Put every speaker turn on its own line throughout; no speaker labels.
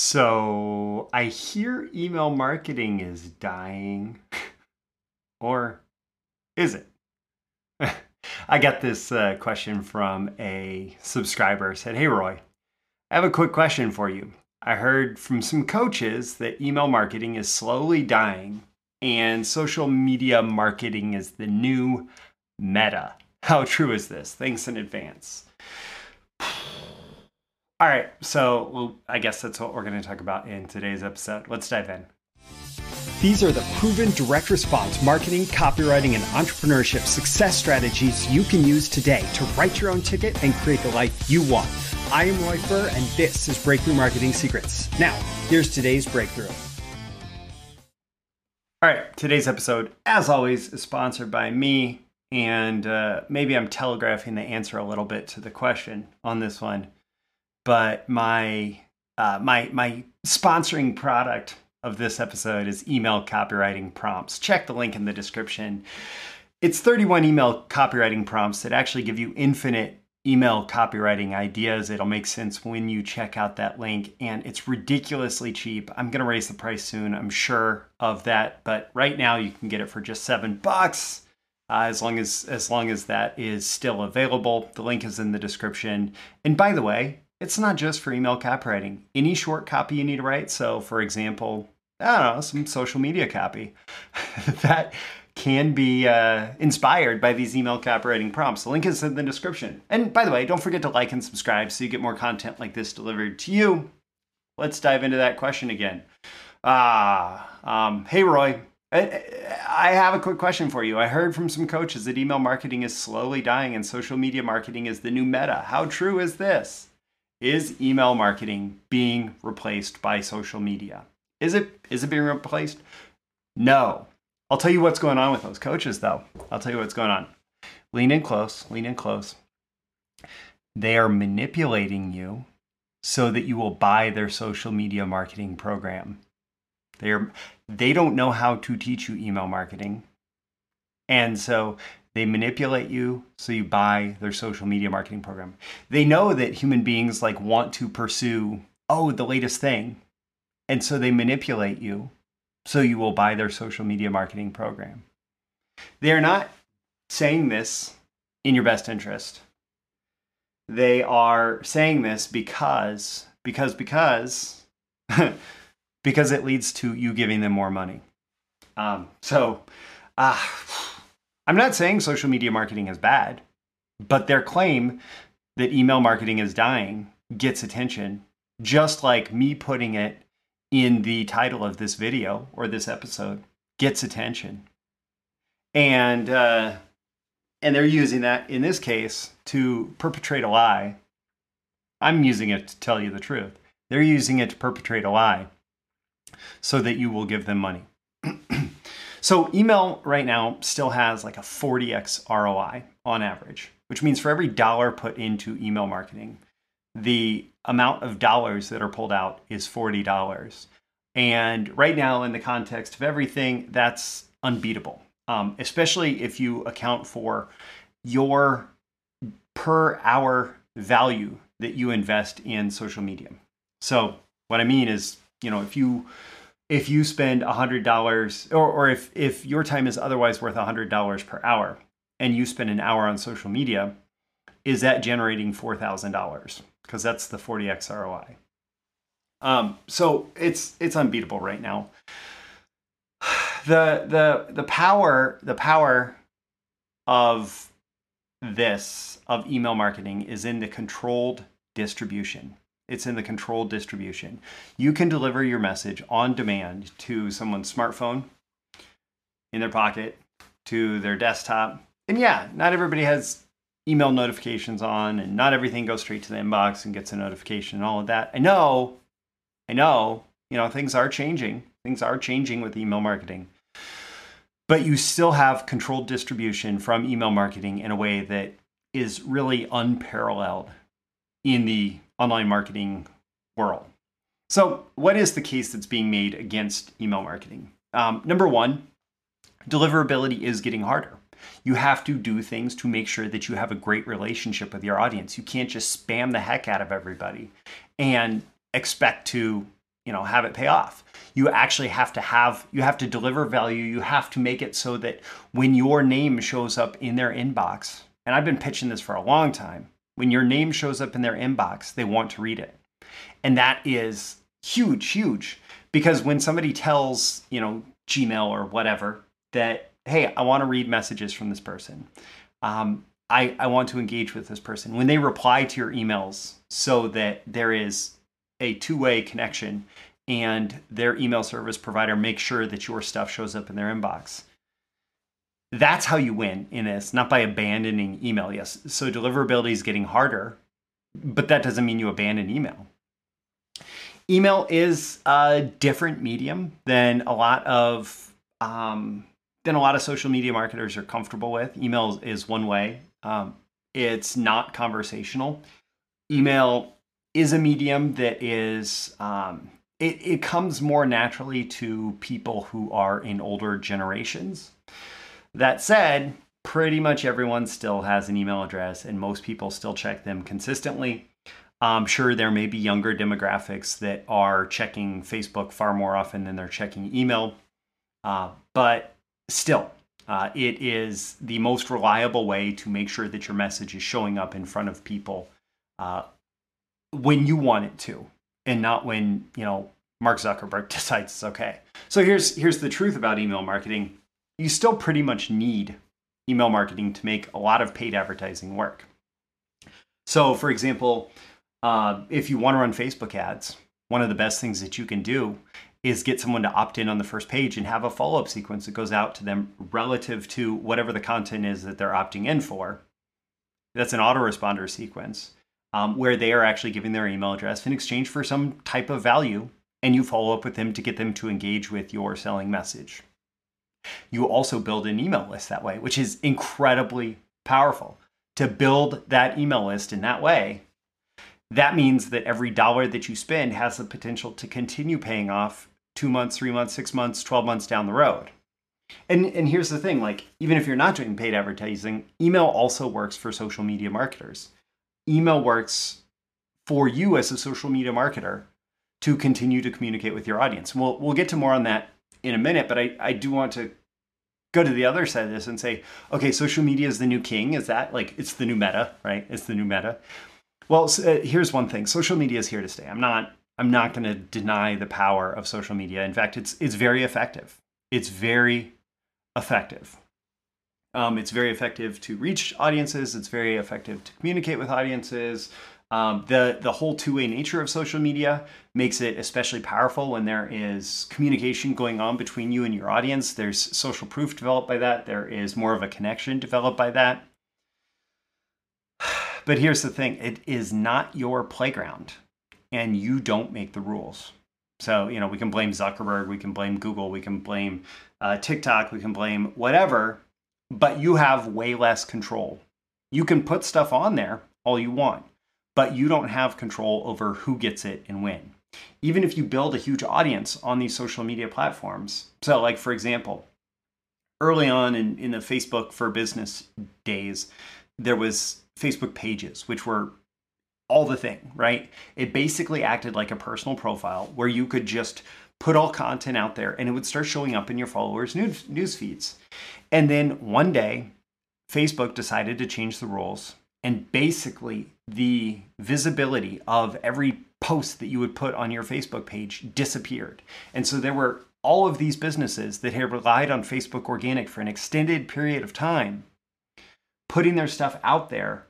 So I hear email marketing is dying. or is it? I got this uh, question from a subscriber. Said, "Hey Roy, I have a quick question for you. I heard from some coaches that email marketing is slowly dying and social media marketing is the new meta. How true is this? Thanks in advance." All right, so well, I guess that's what we're going to talk about in today's episode. Let's dive in.
These are the proven direct response marketing, copywriting, and entrepreneurship success strategies you can use today to write your own ticket and create the life you want. I am Roy Furr, and this is Breakthrough Marketing Secrets. Now, here's today's breakthrough.
All right, today's episode, as always, is sponsored by me, and uh, maybe I'm telegraphing the answer a little bit to the question on this one. But my uh, my my sponsoring product of this episode is email copywriting prompts. Check the link in the description. It's 31 email copywriting prompts that actually give you infinite email copywriting ideas. It'll make sense when you check out that link, and it's ridiculously cheap. I'm gonna raise the price soon, I'm sure of that, but right now you can get it for just seven bucks. Uh, as long as as long as that is still available, the link is in the description. And by the way, it's not just for email copywriting. Any short copy you need to write, so for example, I don't know, some social media copy that can be uh, inspired by these email copywriting prompts. The link is in the description. And by the way, don't forget to like and subscribe so you get more content like this delivered to you. Let's dive into that question again. Ah, um, hey Roy, I have a quick question for you. I heard from some coaches that email marketing is slowly dying and social media marketing is the new meta. How true is this? Is email marketing being replaced by social media? Is it is it being replaced? No. I'll tell you what's going on with those coaches though. I'll tell you what's going on. Lean in close, lean in close. They are manipulating you so that you will buy their social media marketing program. They're they don't know how to teach you email marketing. And so they manipulate you so you buy their social media marketing program. They know that human beings like want to pursue, oh, the latest thing. And so they manipulate you so you will buy their social media marketing program. They're not saying this in your best interest. They are saying this because, because, because, because it leads to you giving them more money. Um, so, ah. Uh, I'm not saying social media marketing is bad, but their claim that email marketing is dying gets attention, just like me putting it in the title of this video or this episode gets attention. And uh, and they're using that in this case to perpetrate a lie. I'm using it to tell you the truth. They're using it to perpetrate a lie so that you will give them money. So email right now still has like a 40x ROI on average, which means for every dollar put into email marketing, the amount of dollars that are pulled out is $40. And right now, in the context of everything, that's unbeatable, um, especially if you account for your per hour value that you invest in social media. So, what I mean is, you know, if you if you spend $100 or, or if, if your time is otherwise worth $100 per hour and you spend an hour on social media, is that generating $4,000? Because that's the 40x ROI. Um, so it's it's unbeatable right now. The the the power the power of this of email marketing is in the controlled distribution. It's in the controlled distribution. You can deliver your message on demand to someone's smartphone, in their pocket, to their desktop. And yeah, not everybody has email notifications on, and not everything goes straight to the inbox and gets a notification and all of that. I know, I know, you know, things are changing. Things are changing with email marketing. But you still have controlled distribution from email marketing in a way that is really unparalleled in the online marketing world. So, what is the case that's being made against email marketing? Um, number one, deliverability is getting harder. You have to do things to make sure that you have a great relationship with your audience. You can't just spam the heck out of everybody and expect to you know have it pay off you actually have to have you have to deliver value you have to make it so that when your name shows up in their inbox and i've been pitching this for a long time when your name shows up in their inbox they want to read it. And that is huge huge. Because when somebody tells you know gmail or whatever that hey i want to read messages from this person. Um, I, I want to engage with this person. When they reply to your emails so that there is a two-way connection and their email service provider makes sure that your stuff shows up in their inbox that's how you win in this not by abandoning email. Yes so deliverability is getting harder but that doesn't mean you abandon email. Email is a different medium than a lot of um, than a lot of social media marketers are comfortable with. Email is one way. Um, it's not conversational. Email is a medium that is um, it, it comes more naturally to people who are in older generations. That said, pretty much everyone still has an email address and most people still check them consistently. I'm sure there may be younger demographics that are checking Facebook far more often than they're checking email. Uh, but still, uh, it is the most reliable way to make sure that your message is showing up in front of people uh, when you want it to and not when, you know, Mark Zuckerberg decides it's okay. So here's here's the truth about email marketing. You still pretty much need email marketing to make a lot of paid advertising work. So for example, uh, if you want to run Facebook ads, one of the best things that you can do is get someone to opt in on the first page and have a follow up sequence that goes out to them relative to whatever the content is that they're opting in for. That's an autoresponder sequence um, where they are actually giving their email address in exchange for some type of value, and you follow up with them to get them to engage with your selling message. You also build an email list that way, which is incredibly powerful. To build that email list in that way, that means that every dollar that you spend has the potential to continue paying off two months, three months, six months, 12 months down the road. And, and here's the thing like, even if you're not doing paid advertising, email also works for social media marketers email works for you as a social media marketer to continue to communicate with your audience. We'll, we'll get to more on that in a minute, but I, I do want to go to the other side of this and say, okay, social media is the new king. Is that like, it's the new meta, right? It's the new meta. Well, so, uh, here's one thing. Social media is here to stay. I'm not, I'm not going to deny the power of social media. In fact, it's, it's very effective. It's very effective. Um, it's very effective to reach audiences. It's very effective to communicate with audiences. Um, the the whole two way nature of social media makes it especially powerful when there is communication going on between you and your audience. There's social proof developed by that. There is more of a connection developed by that. But here's the thing: it is not your playground, and you don't make the rules. So you know we can blame Zuckerberg, we can blame Google, we can blame uh, TikTok, we can blame whatever but you have way less control. You can put stuff on there all you want, but you don't have control over who gets it and when. Even if you build a huge audience on these social media platforms. So, like, for example, early on in, in the Facebook for business days, there was Facebook pages, which were all the thing, right? It basically acted like a personal profile where you could just put all content out there and it would start showing up in your followers' news, news feeds. And then one day, Facebook decided to change the rules and basically the visibility of every post that you would put on your Facebook page disappeared. And so there were all of these businesses that had relied on Facebook organic for an extended period of time putting their stuff out there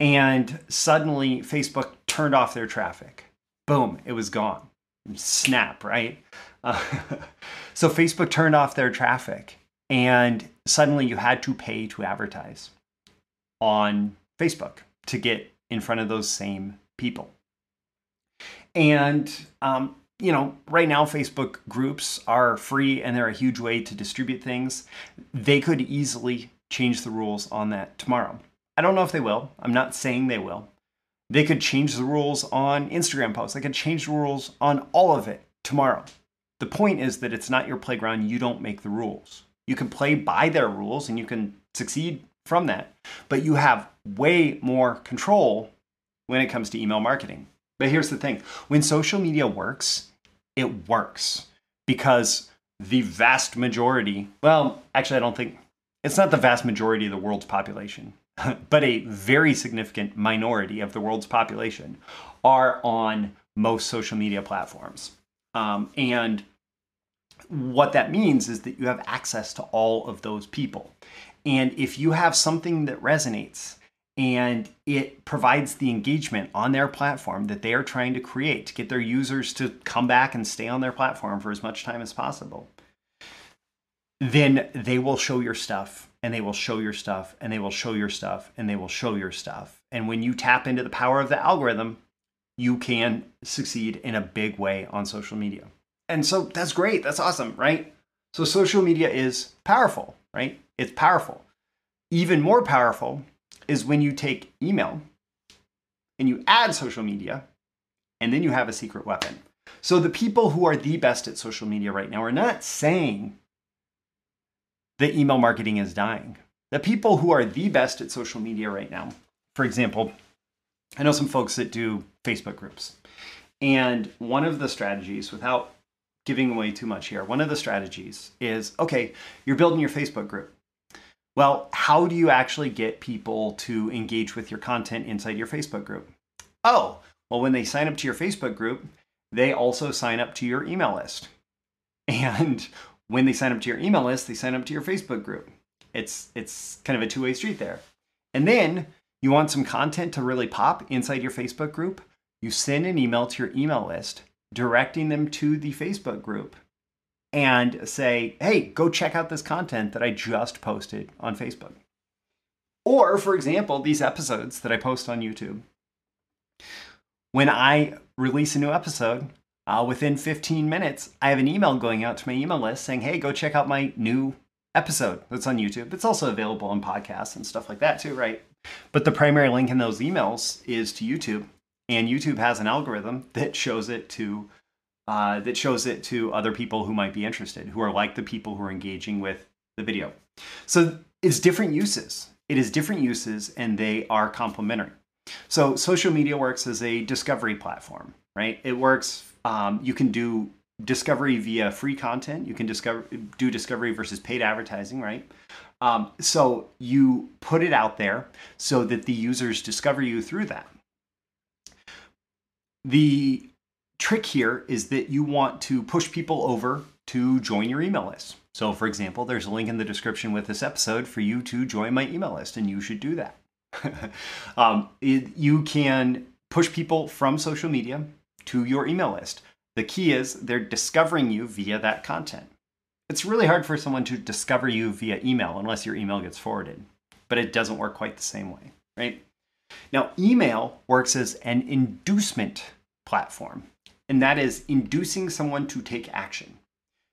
and suddenly Facebook turned off their traffic. Boom, it was gone snap, right? Uh, so Facebook turned off their traffic, and suddenly you had to pay to advertise on Facebook to get in front of those same people. And, um, you know, right now Facebook groups are free and they're a huge way to distribute things. They could easily change the rules on that tomorrow. I don't know if they will. I'm not saying they will. They could change the rules on Instagram posts. They could change the rules on all of it tomorrow. The point is that it's not your playground. You don't make the rules. You can play by their rules and you can succeed from that, but you have way more control when it comes to email marketing. But here's the thing when social media works, it works because the vast majority, well, actually, I don't think it's not the vast majority of the world's population, but a very significant minority of the world's population are on most social media platforms. Um, and what that means is that you have access to all of those people. And if you have something that resonates and it provides the engagement on their platform that they are trying to create to get their users to come back and stay on their platform for as much time as possible, then they will show your stuff and they will show your stuff and they will show your stuff and they will show your stuff. And when you tap into the power of the algorithm, you can succeed in a big way on social media. And so that's great. That's awesome, right? So social media is powerful, right? It's powerful. Even more powerful is when you take email and you add social media and then you have a secret weapon. So the people who are the best at social media right now are not saying that email marketing is dying. The people who are the best at social media right now, for example, I know some folks that do Facebook groups. And one of the strategies, without giving away too much here, one of the strategies is okay, you're building your Facebook group. Well, how do you actually get people to engage with your content inside your Facebook group? Oh, well, when they sign up to your Facebook group, they also sign up to your email list. And when they sign up to your email list, they sign up to your Facebook group. It's it's kind of a two-way street there. And then you want some content to really pop inside your Facebook group, you send an email to your email list directing them to the Facebook group and say, hey, go check out this content that I just posted on Facebook. Or, for example, these episodes that I post on YouTube. When I release a new episode, uh, within 15 minutes, I have an email going out to my email list saying, hey, go check out my new episode that's on YouTube. It's also available on podcasts and stuff like that, too, right? But the primary link in those emails is to YouTube and YouTube has an algorithm that shows it to uh, that shows it to other people who might be interested, who are like the people who are engaging with the video. So it's different uses. It is different uses, and they are complementary. So social media works as a discovery platform, right? It works. Um, you can do discovery via free content. You can discover do discovery versus paid advertising, right? Um, so you put it out there so that the users discover you through that. The trick here is that you want to push people over to join your email list. So, for example, there's a link in the description with this episode for you to join my email list, and you should do that. um, it, you can push people from social media to your email list. The key is they're discovering you via that content. It's really hard for someone to discover you via email unless your email gets forwarded, but it doesn't work quite the same way, right? Now, email works as an inducement platform, and that is inducing someone to take action.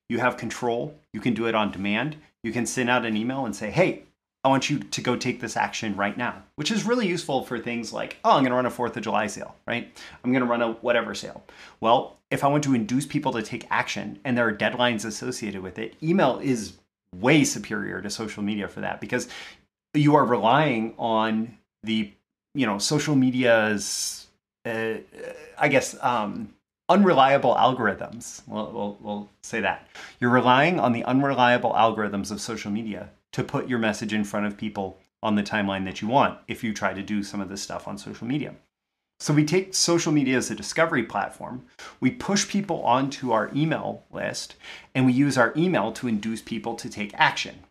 You have control, you can do it on demand. You can send out an email and say, hey, I want you to go take this action right now, which is really useful for things like, oh, I'm going to run a 4th of July sale, right? I'm going to run a whatever sale. Well, if I want to induce people to take action and there are deadlines associated with it, email is way superior to social media for that because you are relying on the you know social media's uh, i guess um, unreliable algorithms. We'll, we'll, we'll say that. You're relying on the unreliable algorithms of social media to put your message in front of people on the timeline that you want if you try to do some of this stuff on social media. So we take social media as a discovery platform, we push people onto our email list, and we use our email to induce people to take action.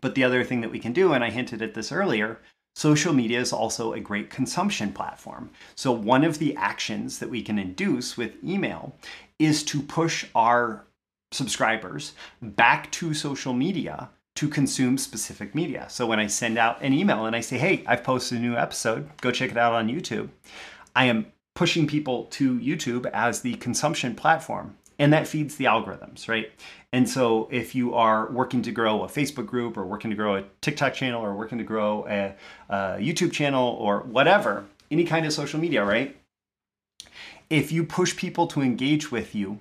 But the other thing that we can do, and I hinted at this earlier, Social media is also a great consumption platform. So, one of the actions that we can induce with email is to push our subscribers back to social media to consume specific media. So, when I send out an email and I say, hey, I've posted a new episode, go check it out on YouTube, I am pushing people to YouTube as the consumption platform and that feeds the algorithms, right? And so if you are working to grow a Facebook group or working to grow a TikTok channel or working to grow a, a YouTube channel or whatever, any kind of social media, right? If you push people to engage with you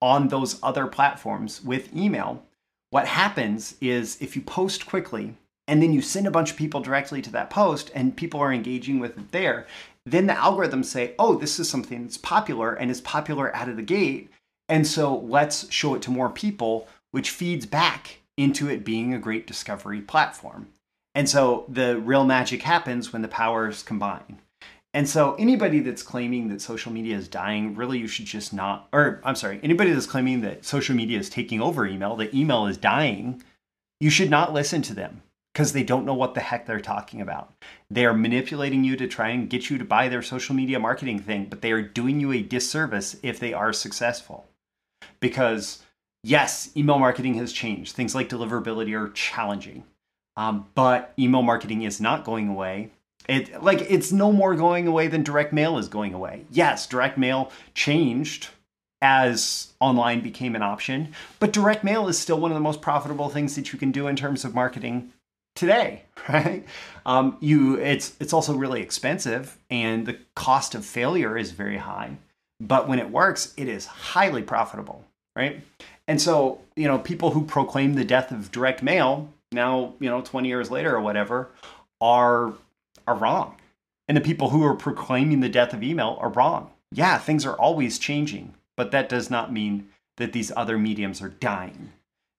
on those other platforms with email, what happens is if you post quickly and then you send a bunch of people directly to that post and people are engaging with it there, then the algorithms say, oh, this is something that's popular and is popular out of the gate And so let's show it to more people, which feeds back into it being a great discovery platform. And so the real magic happens when the powers combine. And so anybody that's claiming that social media is dying, really you should just not or I'm sorry, anybody that's claiming that social media is taking over email, that email is dying, you should not listen to them because they don't know what the heck they're talking about. They are manipulating you to try and get you to buy their social media marketing thing, but they are doing you a disservice if they are successful. Because yes, email marketing has changed. Things like deliverability are challenging. Um, but email marketing is not going away it like it's no more going away than direct mail is going away. Yes, direct mail changed as online became an option, but direct mail is still one of the most profitable things that you can do in terms of marketing today, right? Um, you it's it's also really expensive and the cost of failure is very high, but when it works, it is highly profitable, right? And so, you know, people who proclaim the death of direct mail now, you know, 20 years later or whatever, are are wrong. And the people who are proclaiming the death of email are wrong. Yeah, things are always changing, but that does not mean that these other mediums are dying.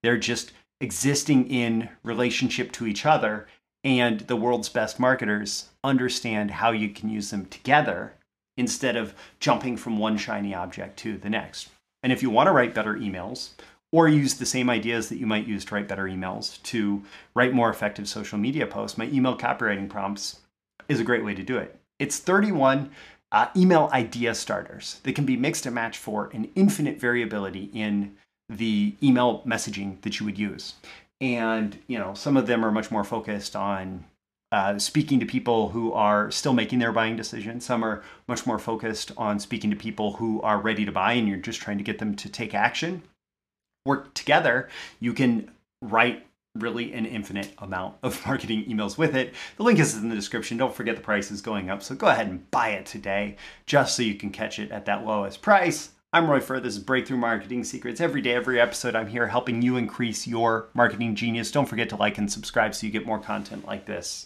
They're just existing in relationship to each other, and the world's best marketers understand how you can use them together instead of jumping from one shiny object to the next. And if you want to write better emails, or use the same ideas that you might use to write better emails to write more effective social media posts, my email copywriting prompts is a great way to do it. It's 31 uh, email idea starters that can be mixed and matched for an infinite variability in the email messaging that you would use. And you know, some of them are much more focused on uh, speaking to people who are still making their buying decision. Some are much more focused on speaking to people who are ready to buy, and you're just trying to get them to take action. Work together. You can write really an infinite amount of marketing emails with it. The link is in the description. Don't forget the price is going up, so go ahead and buy it today just so you can catch it at that lowest price. I'm Roy Furr. This is Breakthrough Marketing Secrets. Every day, every episode, I'm here helping you increase your marketing genius. Don't forget to like and subscribe so you get more content like this.